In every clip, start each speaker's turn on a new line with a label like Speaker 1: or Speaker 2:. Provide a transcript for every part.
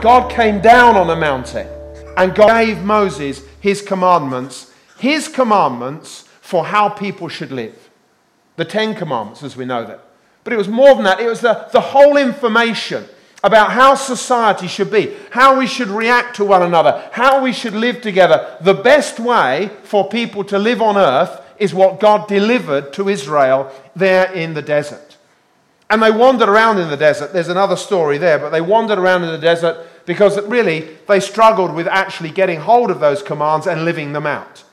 Speaker 1: God came down on a mountain and God gave Moses his commandments, his commandments for how people should live. The Ten Commandments, as we know them. But it was more than that, it was the, the whole information about how society should be, how we should react to one another, how we should live together. The best way for people to live on earth is what God delivered to Israel there in the desert. And they wandered around in the desert. There's another story there, but they wandered around in the desert because really they struggled with actually getting hold of those commands and living them out.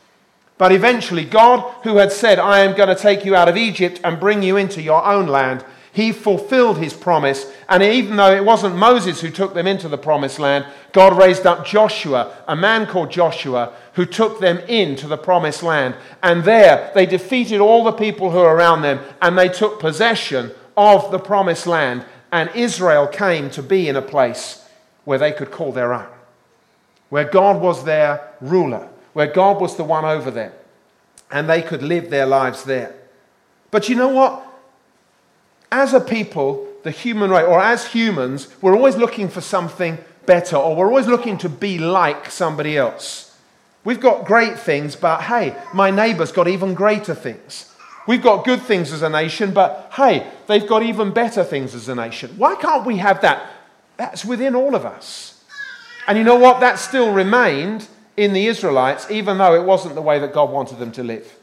Speaker 1: But eventually, God, who had said, I am going to take you out of Egypt and bring you into your own land, he fulfilled his promise. And even though it wasn't Moses who took them into the promised land, God raised up Joshua, a man called Joshua, who took them into the promised land. And there they defeated all the people who were around them and they took possession of the promised land. And Israel came to be in a place where they could call their own, where God was their ruler, where God was the one over them, and they could live their lives there. But you know what? As a people, the human race, or as humans, we're always looking for something better, or we're always looking to be like somebody else. We've got great things, but hey, my neighbour's got even greater things. We've got good things as a nation, but hey, they've got even better things as a nation. Why can't we have that? That's within all of us. And you know what? That still remained in the Israelites, even though it wasn't the way that God wanted them to live.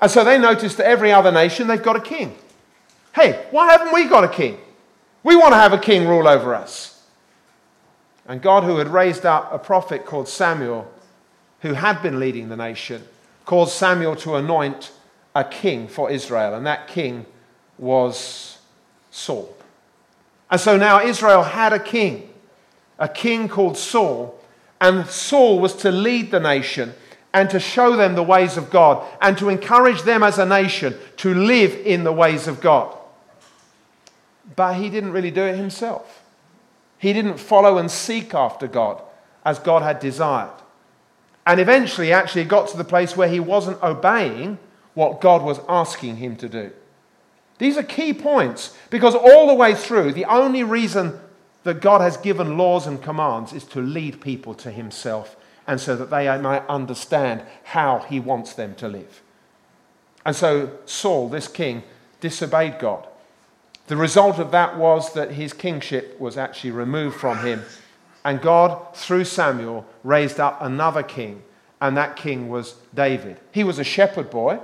Speaker 1: And so they noticed that every other nation, they've got a king. Hey, why haven't we got a king? We want to have a king rule over us. And God, who had raised up a prophet called Samuel, who had been leading the nation, called Samuel to anoint a king for Israel. And that king was Saul. And so now Israel had a king, a king called Saul, and Saul was to lead the nation and to show them the ways of God and to encourage them as a nation to live in the ways of God. But he didn't really do it himself. He didn't follow and seek after God as God had desired. And eventually, actually, got to the place where he wasn't obeying what God was asking him to do. These are key points because all the way through, the only reason that God has given laws and commands is to lead people to Himself and so that they might understand how He wants them to live. And so Saul, this king, disobeyed God. The result of that was that his kingship was actually removed from him. And God, through Samuel, raised up another king, and that king was David. He was a shepherd boy,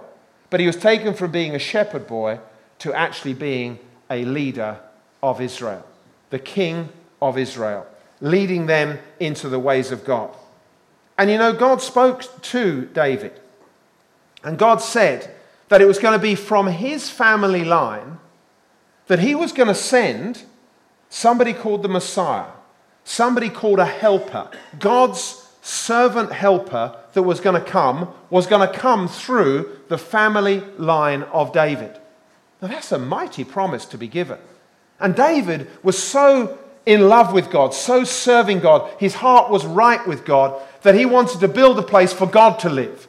Speaker 1: but he was taken from being a shepherd boy to actually being a leader of Israel, the king of Israel, leading them into the ways of God. And you know, God spoke to David, and God said that it was going to be from his family line that he was going to send somebody called the Messiah, somebody called a helper, God's servant helper that was going to come was going to come through the family line of David. Now, that's a mighty promise to be given. And David was so in love with God, so serving God, his heart was right with God, that he wanted to build a place for God to live.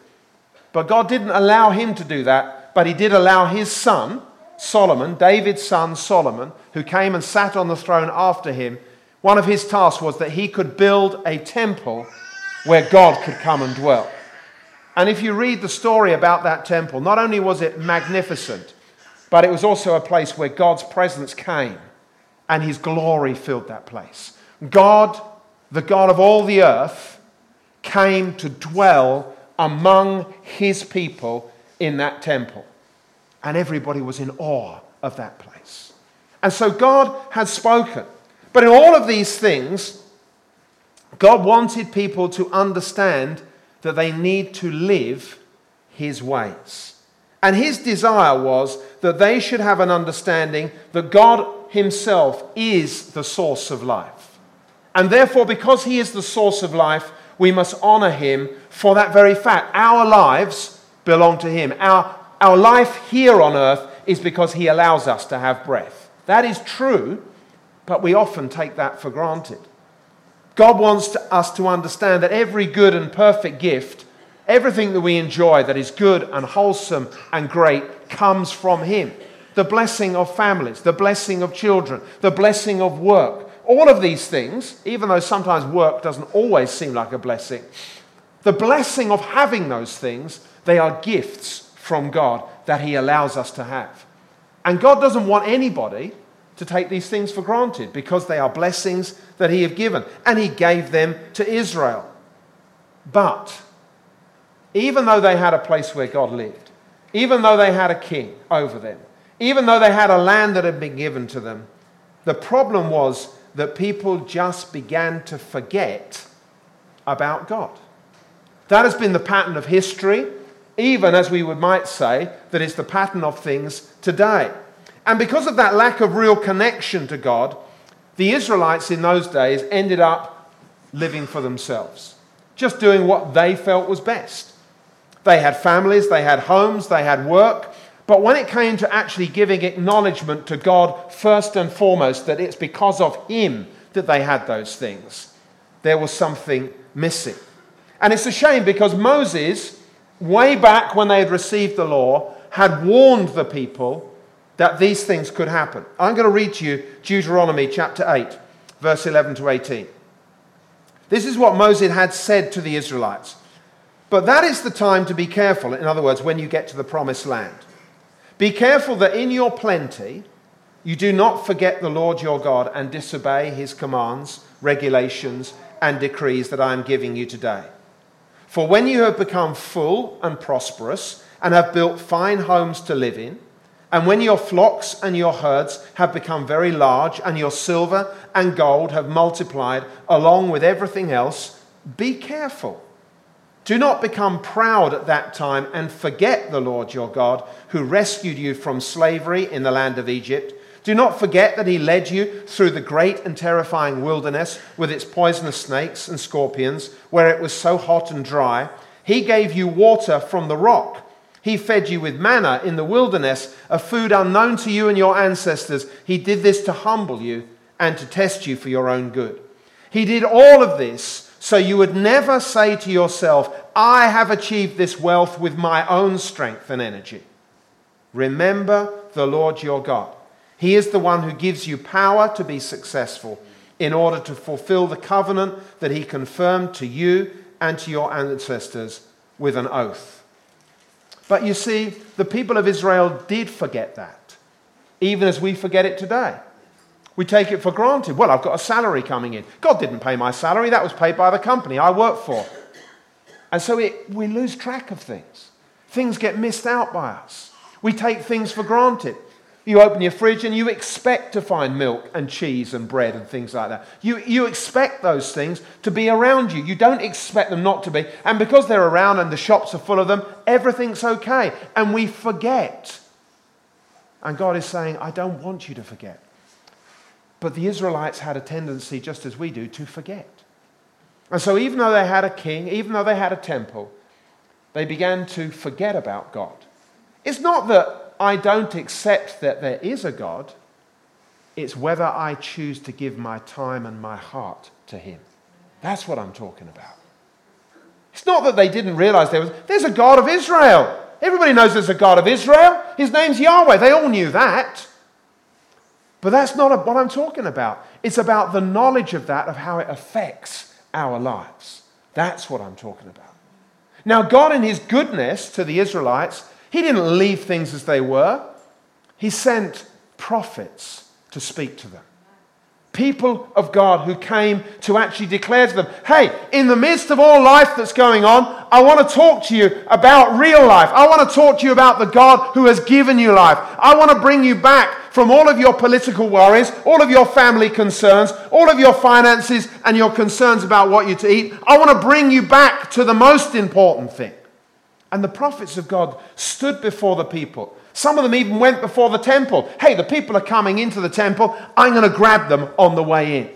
Speaker 1: But God didn't allow him to do that, but he did allow his son, Solomon, David's son Solomon, who came and sat on the throne after him. One of his tasks was that he could build a temple where God could come and dwell. And if you read the story about that temple, not only was it magnificent, but it was also a place where God's presence came and his glory filled that place. God, the God of all the earth, came to dwell among his people in that temple. And everybody was in awe of that place. And so God had spoken. But in all of these things, God wanted people to understand that they need to live his ways. And his desire was that they should have an understanding that God himself is the source of life. And therefore, because he is the source of life, we must honor him for that very fact. Our lives belong to him. Our, our life here on earth is because he allows us to have breath. That is true, but we often take that for granted. God wants to, us to understand that every good and perfect gift, everything that we enjoy that is good and wholesome and great, comes from Him. The blessing of families, the blessing of children, the blessing of work. All of these things, even though sometimes work doesn't always seem like a blessing, the blessing of having those things, they are gifts from God that He allows us to have. And God doesn't want anybody to take these things for granted because they are blessings that He have given. And He gave them to Israel. But even though they had a place where God lived, even though they had a king over them, even though they had a land that had been given to them, the problem was that people just began to forget about God. That has been the pattern of history, even as we would might say that it's the pattern of things today. And because of that lack of real connection to God, the Israelites in those days ended up living for themselves, just doing what they felt was best. They had families, they had homes, they had work, but when it came to actually giving acknowledgement to God first and foremost, that it's because of Him that they had those things, there was something missing. And it's a shame because Moses, way back when they had received the law, had warned the people that these things could happen. I'm going to read to you Deuteronomy chapter 8, verse 11 to 18. This is what Moses had said to the Israelites. But that is the time to be careful, in other words, when you get to the promised land. Be careful that in your plenty you do not forget the Lord your God and disobey his commands, regulations, and decrees that I am giving you today. For when you have become full and prosperous and have built fine homes to live in, and when your flocks and your herds have become very large, and your silver and gold have multiplied along with everything else, be careful. Do not become proud at that time and forget the Lord your God, who rescued you from slavery in the land of Egypt. Do not forget that he led you through the great and terrifying wilderness with its poisonous snakes and scorpions, where it was so hot and dry. He gave you water from the rock he fed you with manna in the wilderness, a food unknown to you and your ancestors. He did this to humble you and to test you for your own good. He did all of this so you would never say to yourself, I have achieved this wealth with my own strength and energy. Remember the Lord your God. He is the one who gives you power to be successful in order to fulfill the covenant that he confirmed to you and to your ancestors with an oath. But you see, the people of Israel did forget that, even as we forget it today. We take it for granted. Well, I've got a salary coming in. God didn't pay my salary, that was paid by the company I work for. And so it, we lose track of things. Things get missed out by us. We take things for granted. You open your fridge and you expect to find milk and cheese and bread and things like that. You, you expect those things to be around you. You don't expect them not to be. And because they're around and the shops are full of them, everything's okay. And we forget. And God is saying, I don't want you to forget. But the Israelites had a tendency, just as we do, to forget. And so, even though they had a king, even though they had a temple, they began to forget about God. It's not that I don't accept that there is a God. It's whether I choose to give my time and my heart to Him. That's what I'm talking about. It's not that they didn't realize there was, there's a God of Israel. Everybody knows there's a God of Israel. His name's Yahweh. They all knew that. But that's not what I'm talking about. It's about the knowledge of that, of how it affects our lives. That's what I'm talking about. Now, God, in His goodness to the Israelites, he didn't leave things as they were, He sent prophets to speak to them. People of God who came to actually declare to them, hey, in the midst of all life that's going on, I want to talk to you about real life. I want to talk to you about the God who has given you life. I want to bring you back from all of your political worries, all of your family concerns, all of your finances, and your concerns about what you to eat. I want to bring you back to the most important thing And the prophets of God stood before the people. Some of them even went before the temple. Hey, the people are coming into the temple. I'm going to grab them on the way in.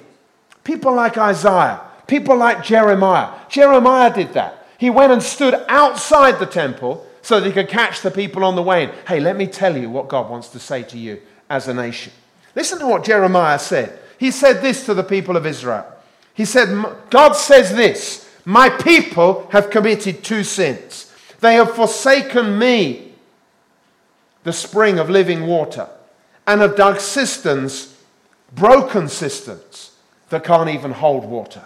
Speaker 1: People like Isaiah, people like Jeremiah. Jeremiah did that. He went and stood outside the temple so that he could catch the people on the way in. Hey, let me tell you what God wants to say to you as a nation. Listen to what Jeremiah said. He said this to the people of Israel. He said, God says this My people have committed two sins. They have forsaken me, the spring of living water, and have dug cisterns, broken cisterns, that can't even hold water.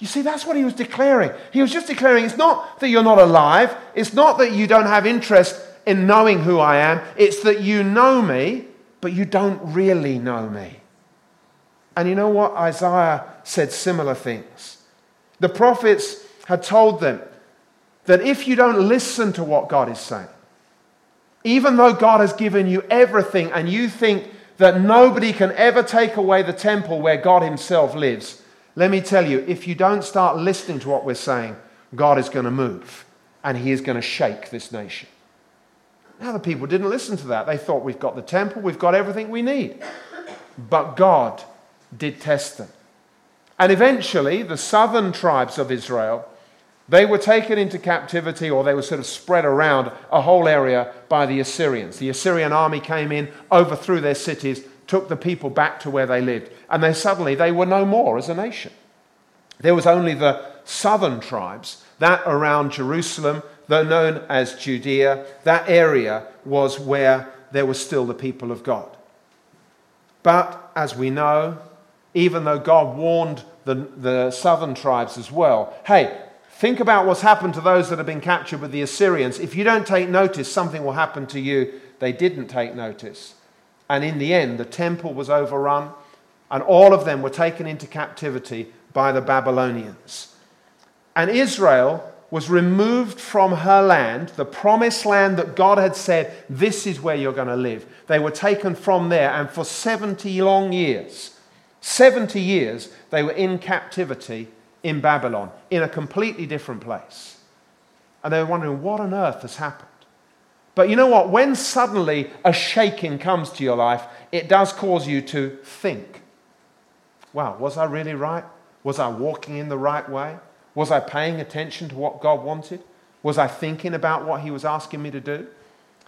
Speaker 1: You see, that's what he was declaring. He was just declaring it's not that you're not alive, it's not that you don't have interest in knowing who I am, it's that you know me, but you don't really know me. And you know what? Isaiah said similar things. The prophets had told them that if you don't listen to what God is saying, even though God has given you everything and you think that nobody can ever take away the temple where God Himself lives, let me tell you, if you don't start listening to what we're saying, God is going to move and He is going to shake this nation. Now, the people didn't listen to that. They thought, we've got the temple, we've got everything we need. But God did test them. And eventually, the southern tribes of Israel, they were taken into captivity or they were sort of spread around a whole area by the Assyrians. The Assyrian army came in, overthrew their cities, took the people back to where they lived. And then suddenly they were no more as a nation. There was only the southern tribes, that around Jerusalem, though known as Judea, that area was where there was still the people of God. But as we know, even though God warned the, the southern tribes as well, hey, think about what's happened to those that have been captured with the Assyrians. If you don't take notice, something will happen to you. They didn't take notice. And in the end, the temple was overrun, and all of them were taken into captivity by the Babylonians. And Israel was removed from her land, the promised land that God had said, This is where you're going to live. They were taken from there, and for 70 long years, 70 years, they were in captivity in Babylon, in a completely different place. And they were wondering, what on earth has happened? But you know what? When suddenly a shaking comes to your life, it does cause you to think. Wow, was I really right? Was I walking in the right way? Was I paying attention to what God wanted? Was I thinking about what He was asking me to do?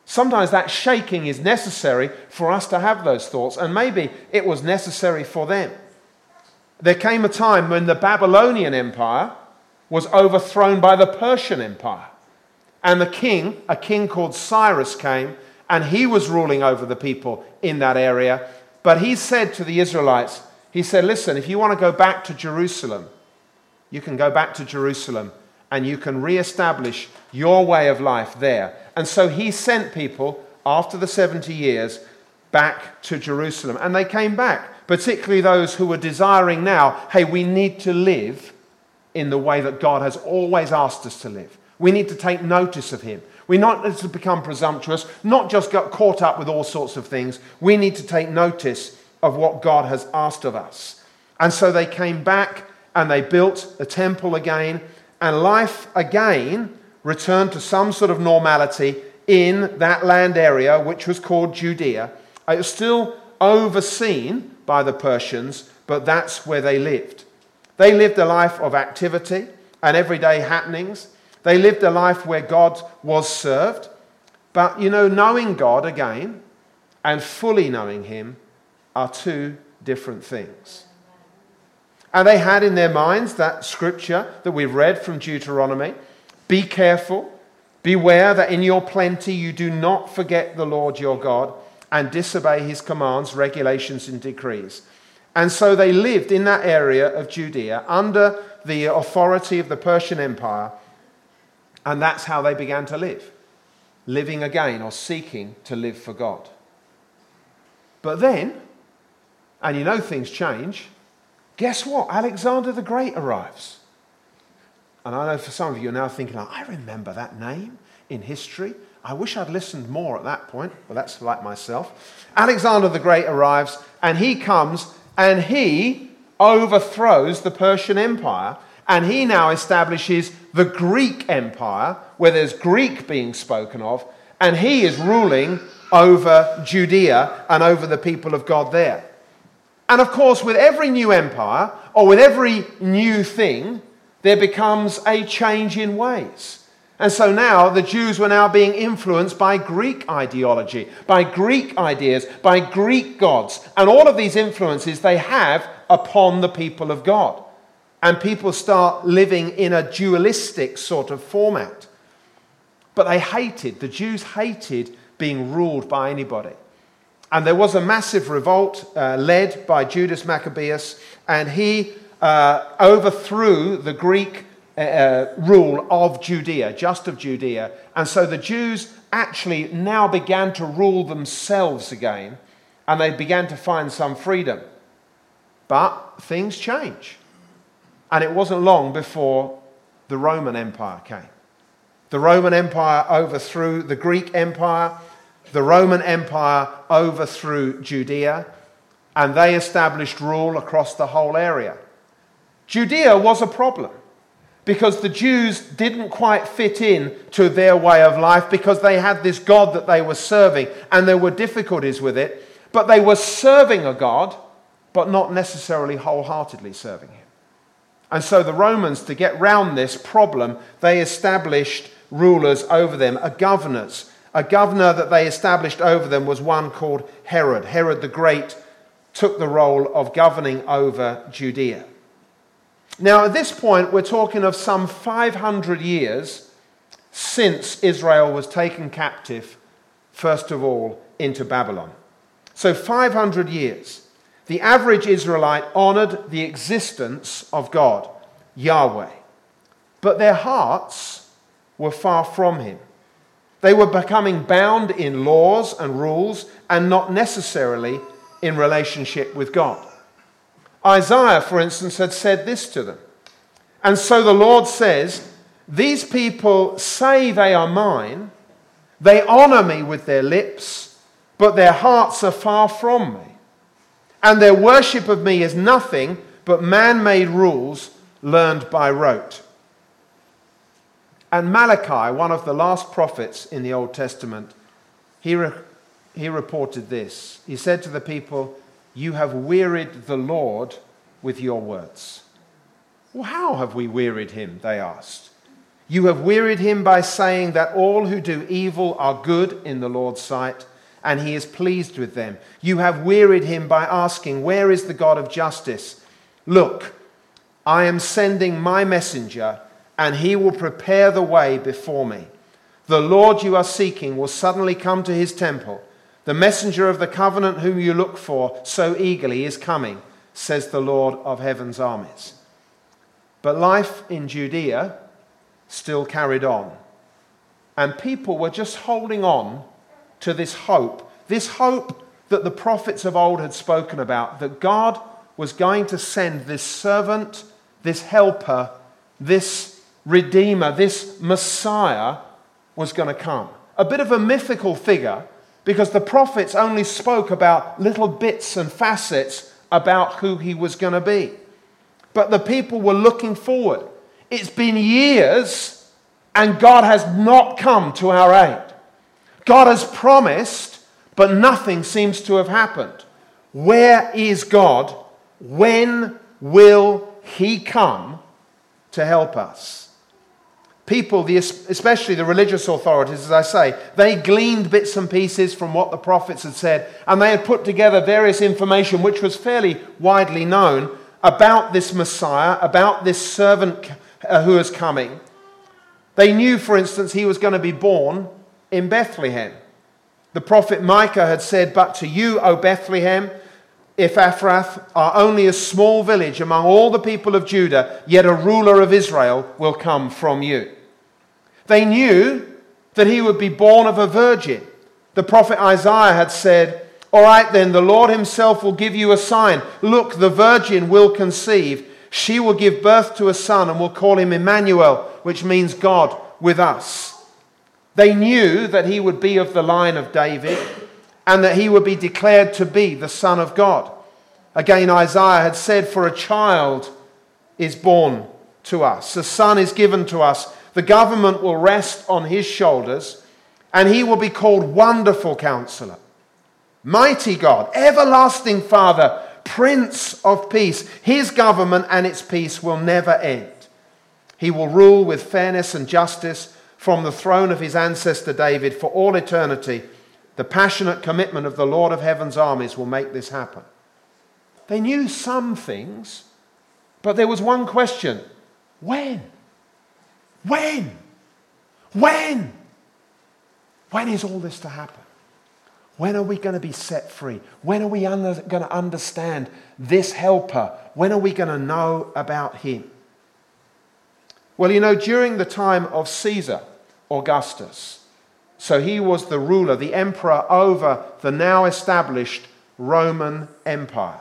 Speaker 1: Sometimes that shaking is necessary for us to have those thoughts, and maybe it was necessary for them. There came a time when the Babylonian Empire was overthrown by the Persian Empire. And the king, a king called Cyrus, came and he was ruling over the people in that area. But he said to the Israelites, he said, Listen, if you want to go back to Jerusalem, you can go back to Jerusalem and you can re-establish your way of life there. And so he sent people after the 70 years back to Jerusalem. And they came back, particularly those who were desiring now, hey, we need to live in the way that God has always asked us to live. We need to take notice of him. We not to become presumptuous, not just get caught up with all sorts of things. We need to take notice of what God has asked of us. And so they came back and they built the temple again and life again returned to some sort of normality in that land area, which was called Judea. It was still overseen by the Persians, but that's where they lived. They lived a life of activity and everyday happenings. They lived a life where God was served. But, you know, knowing God again and fully knowing Him are two different things. And they had in their minds that scripture that we've read from Deuteronomy Be careful, beware that in your plenty you do not forget the Lord your God and disobey his commands, regulations, and decrees. And so they lived in that area of Judea under the authority of the Persian Empire, and that's how they began to live, living again or seeking to live for God. But then, and you know things change, Guess what? Alexander the Great arrives. And I know for some of you are now thinking, I remember that name in history. I wish I'd listened more at that point. Well, that's like myself. Alexander the Great arrives, and he comes and he overthrows the Persian Empire And he now establishes the Greek Empire, where there's Greek being spoken of, and he is ruling over Judea and over the people of God there. And of course, with every new empire or with every new thing, there becomes a change in ways. And so now the Jews were now being influenced by Greek ideology, by Greek ideas, by Greek gods. And all of these influences they have upon the people of God. And people start living in a dualistic sort of format. But they hated, the Jews hated being ruled by anybody. And there was a massive revolt uh, led by Judas Maccabeus, and he uh, overthrew the Greek uh, uh, rule of Judea, just of Judea. And so the Jews actually now began to rule themselves again, and they began to find some freedom. But things change. And it wasn't long before the Roman Empire came. The Roman Empire overthrew the Greek Empire. The Roman Empire overthrew Judea, and they established rule across the whole area. Judea was a problem because the Jews didn't quite fit in to their way of life because they had this God that they were serving, and there were difficulties with it. But they were serving a God, but not necessarily wholeheartedly serving Him. And so the Romans, to get round this problem, they established rulers over them, a governors. A governor that they established over them was one called Herod. Herod the Great took the role of governing over Judea. Now, at this point, we're talking of some 500 years since Israel was taken captive, first of all, into Babylon. So, 500 years. The average Israelite honored the existence of God, Yahweh. But their hearts were far from him. They were becoming bound in laws and rules and not necessarily in relationship with God. Isaiah, for instance, had said this to them. And so the Lord says, These people say they are mine, they honor me with their lips, but their hearts are far from me. And their worship of me is nothing but man made rules learned by rote. And Malachi, one of the last prophets in the Old Testament, he, re- he reported this. He said to the people, You have wearied the Lord with your words. Well, how have we wearied him? They asked. You have wearied him by saying that all who do evil are good in the Lord's sight, and he is pleased with them. You have wearied him by asking, Where is the God of justice? Look, I am sending my messenger and he will prepare the way before me. The Lord you are seeking will suddenly come to his temple. The messenger of the covenant whom you look for so eagerly is coming, says the Lord of heaven's armies. But life in Judea still carried on. And people were just holding on to this hope, this hope that the prophets of old had spoken about, that God was going to send this servant, this helper, this Redeemer, this Messiah, was going to come. A bit of a mythical figure because the prophets only spoke about little bits and facets about who he was going to be. But the people were looking forward. It's been years and God has not come to our aid. God has promised, but nothing seems to have happened. Where is God? When will he come to help us? People, especially the religious authorities, as I say, they gleaned bits and pieces from what the prophets had said, and they had put together various information which was fairly widely known about this Messiah, about this servant uh, who is coming. They knew, for instance, he was going to be born in Bethlehem. The prophet Micah had said, But to you, O Bethlehem, Ephrath are only a small village among all the people of Judah, yet a ruler of Israel will come from you. They knew that he would be born of a virgin. The prophet Isaiah had said, All right, then, the Lord himself will give you a sign. Look, the virgin will conceive. She will give birth to a son and will call him Emmanuel, which means God with us. They knew that he would be of the line of David and that he would be declared to be the Son of God. Again, Isaiah had said, For a child is born to us. A son is given to us. The government will rest on his shoulders, and he will be called Wonderful Counselor, Mighty God, Everlasting Father, Prince of Peace. His government and its peace will never end. He will rule with fairness and justice from the throne of his ancestor David for all eternity. The passionate commitment of the Lord of heaven's armies will make this happen. They knew some things, but there was one question when? When? When? When is all this to happen? When are we going to be set free? When are we under, going to understand this helper? When are we going to know about him? Well, you know, during the time of Caesar Augustus, so he was the ruler, the emperor over the now established Roman Empire.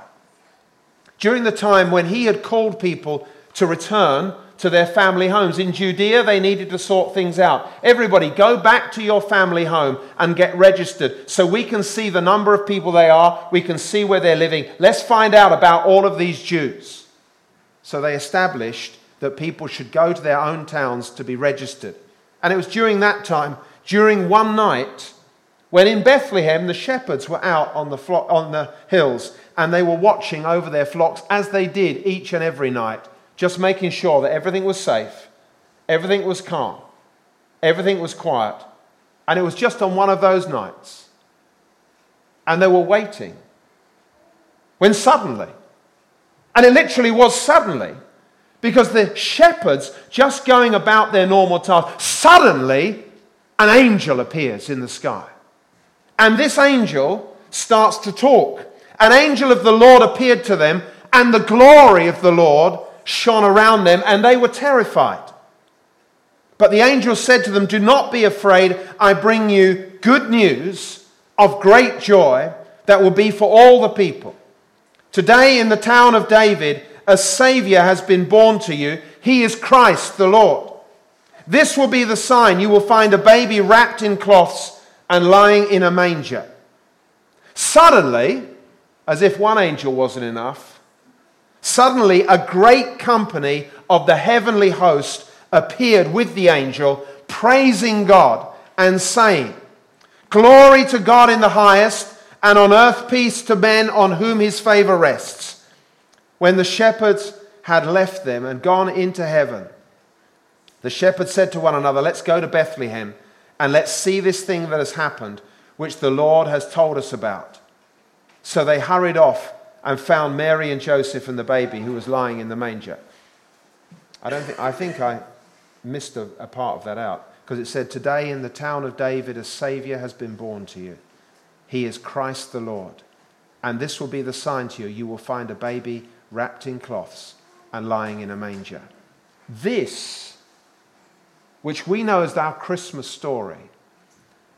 Speaker 1: During the time when he had called people to return to their family homes. In Judea, they needed to sort things out. Everybody, go back to your family home and get registered so we can see the number of people they are, we can see where they're living. Let's find out about all of these Jews. So they established that people should go to their own towns to be registered. And it was during that time, during one night, when in Bethlehem the shepherds were out on the, flo- on the hills and they were watching over their flocks as they did each and every night just making sure that everything was safe, everything was calm, everything was quiet. And it was just on one of those nights. And they were waiting. When suddenly, and it literally was suddenly, because the shepherds just going about their normal task, suddenly an angel appears in the sky. And this angel starts to talk. An angel of the Lord appeared to them, and the glory of the Lord shone around them, and they were terrified. But the angel said to them, Do not be afraid. I bring you good news of great joy that will be for all the people. Today, in the town of David, a Savior has been born to you. He is Christ the Lord. This will be the sign you will find a baby wrapped in cloths and lying in a manger. Suddenly, as if one angel wasn't enough, Suddenly, a great company of the heavenly host appeared with the angel, praising God and saying, Glory to God in the highest, and on earth peace to men on whom his favor rests. When the shepherds had left them and gone into heaven, the shepherds said to one another, Let's go to Bethlehem and let's see this thing that has happened, which the Lord has told us about. So they hurried off and found Mary and Joseph and the baby who was lying in the manger. I, don't think, I think I missed a, a part of that out because it said, Today in the town of David, a Savior has been born to you. He is Christ the Lord. And this will be the sign to you you will find a baby wrapped in cloths and lying in a manger. This, which we know as our Christmas story,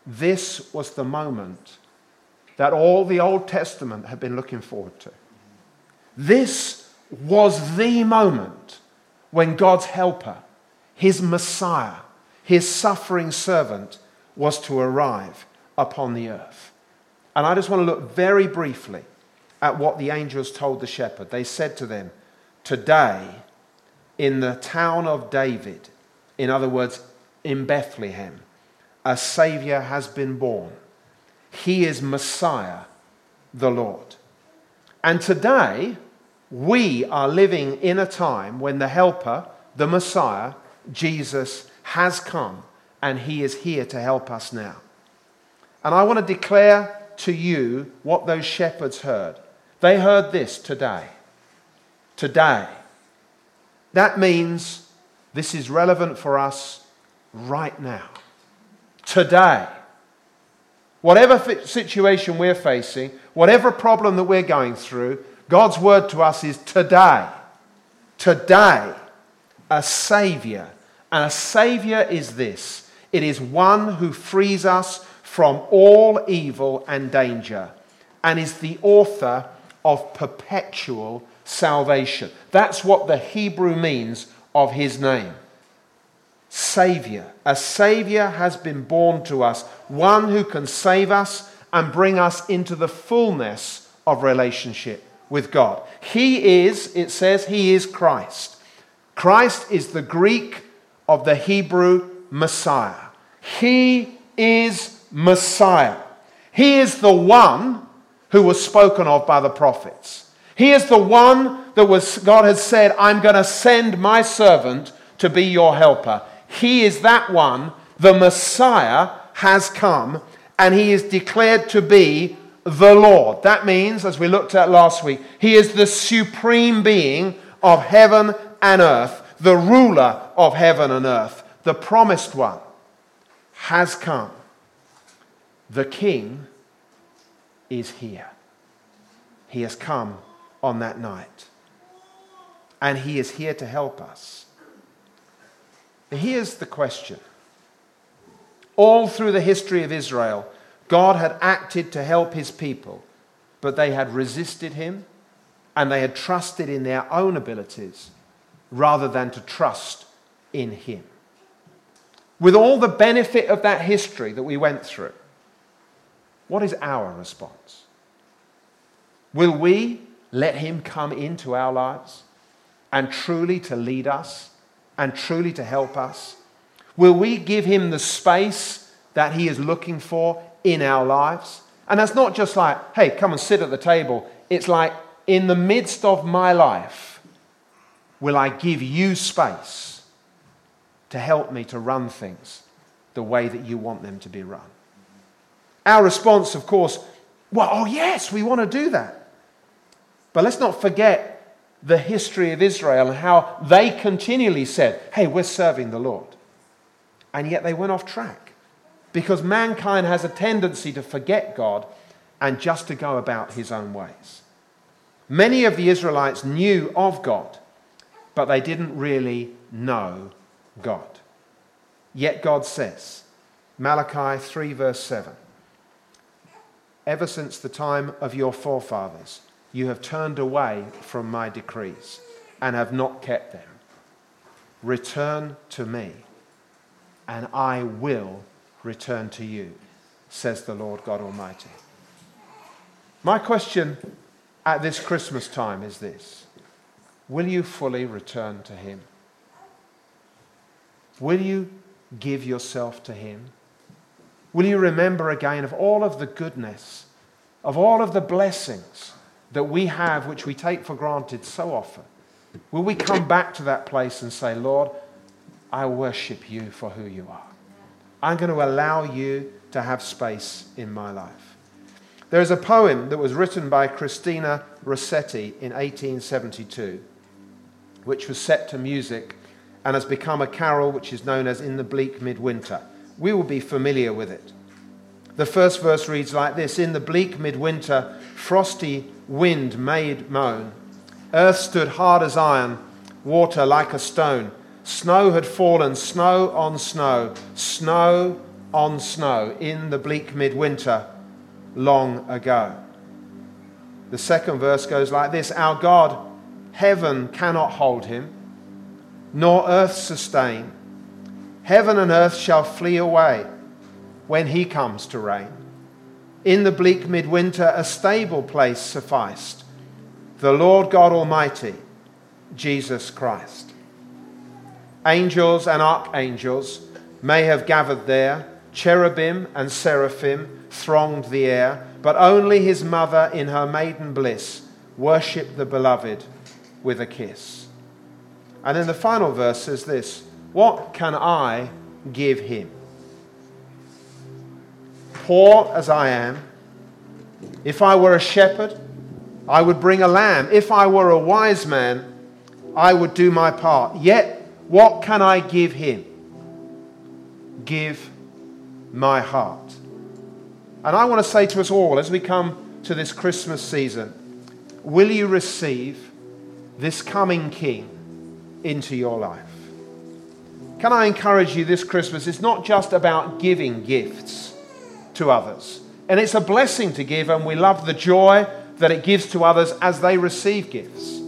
Speaker 1: this was the moment that all the Old Testament had been looking forward to. This was the moment when God's helper, his Messiah, his suffering servant, was to arrive upon the earth. And I just want to look very briefly at what the angels told the shepherd. They said to them, Today, in the town of David, in other words, in Bethlehem, a Savior has been born he is Messiah, the Lord. And today, we are living in a time when the Helper, the Messiah, Jesus, has come and he is here to help us now. And I want to declare to you what those shepherds heard. They heard this today. Today. That means this is relevant for us right now. Today. Whatever situation we're facing, whatever problem that we're going through, God's word to us is today. Today, a Savior. And a Savior is this it is one who frees us from all evil and danger and is the author of perpetual salvation. That's what the Hebrew means of his name. Savior. A Savior has been born to us, one who can save us and bring us into the fullness of relationship with God. He is, it says, He is Christ. Christ is the Greek of the Hebrew Messiah. He is Messiah. He is the one who was spoken of by the prophets. He is the one that was, God has said, I'm going to send my servant to be your helper. He is that one. The Messiah has come and he is declared to be the Lord. That means, as we looked at last week, he is the supreme being of heaven and earth, the ruler of heaven and earth, the promised one has come. The king is here. He has come on that night. And he is here to help us. Here's the question. All through the history of Israel, God had acted to help his people, but they had resisted him and they had trusted in their own abilities rather than to trust in him. With all the benefit of that history that we went through, what is our response? Will we let him come into our lives and truly to lead us and truly to help us? Will we give him the space that he is looking for in our lives? And that's not just like, hey, come and sit at the table. It's like, in the midst of my life, will I give you space to help me to run things the way that you want them to be run? Our response, of course, well, oh, yes, we want to do that. But let's not forget the history of Israel and how they continually said, hey, we're serving the Lord. And yet they went off track because mankind has a tendency to forget God and just to go about his own ways. Many of the Israelites knew of God, but they didn't really know God. Yet God says, Malachi 3, verse 7 Ever since the time of your forefathers, you have turned away from my decrees and have not kept them. Return to me, and I will return to you, says the Lord God Almighty. My question at this Christmas time is this Will you fully return to Him? Will you give yourself to Him? Will you remember again of all of the goodness, of all of the blessings that we have, which we take for granted so often? Will we come back to that place and say, Lord, I worship you for who you are? I'm going to allow you to have space in my life. There is a poem that was written by Christina Rossetti in 1872, which was set to music and has become a carol which is known as In the Bleak Midwinter we will be familiar with it. The first verse reads like this In the bleak midwinter, frosty wind made moan. Earth stood hard as iron, water like a stone. Snow had fallen, snow on snow, snow on snow, in the bleak midwinter long ago. The second verse goes like this Our God, heaven cannot hold him, nor earth sustain. Heaven and earth shall flee away when he comes to reign. In the bleak midwinter, a stable place sufficed the Lord God Almighty, Jesus Christ. Angels and archangels may have gathered there, cherubim and seraphim thronged the air, but only his mother in her maiden bliss worshipped the beloved with a kiss. And then the final verse says this what can I give him? Poor as I am, if I were a shepherd, I would bring a lamb. If I were a wise man, I would do my part. Yet, what can I give him? Give my heart. And I want to say to us all as we come to this Christmas season will you receive this coming King into your life? Can I encourage you this Christmas? It's not just about giving gifts to others. And it's a blessing to give, and we love the joy that it gives to others as they receive gifts.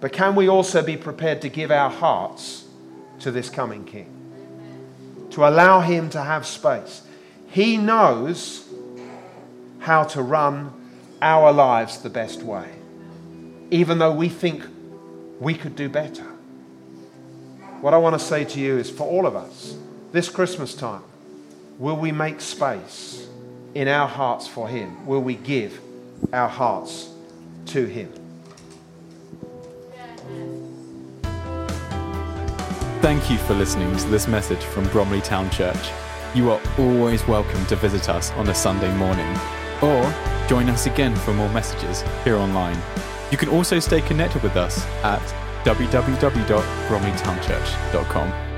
Speaker 1: But can we also be prepared to give our hearts to this coming King? To allow Him to have space. He knows how to run our lives the best way, even though we think we could do better. What I want to say to you is for all of us, this Christmas time, will we make space in our hearts for Him? Will we give our hearts to Him?
Speaker 2: Thank you for listening to this message from Bromley Town Church. You are always welcome to visit us on a Sunday morning or join us again for more messages here online. You can also stay connected with us at www.bromleytownchurch.com.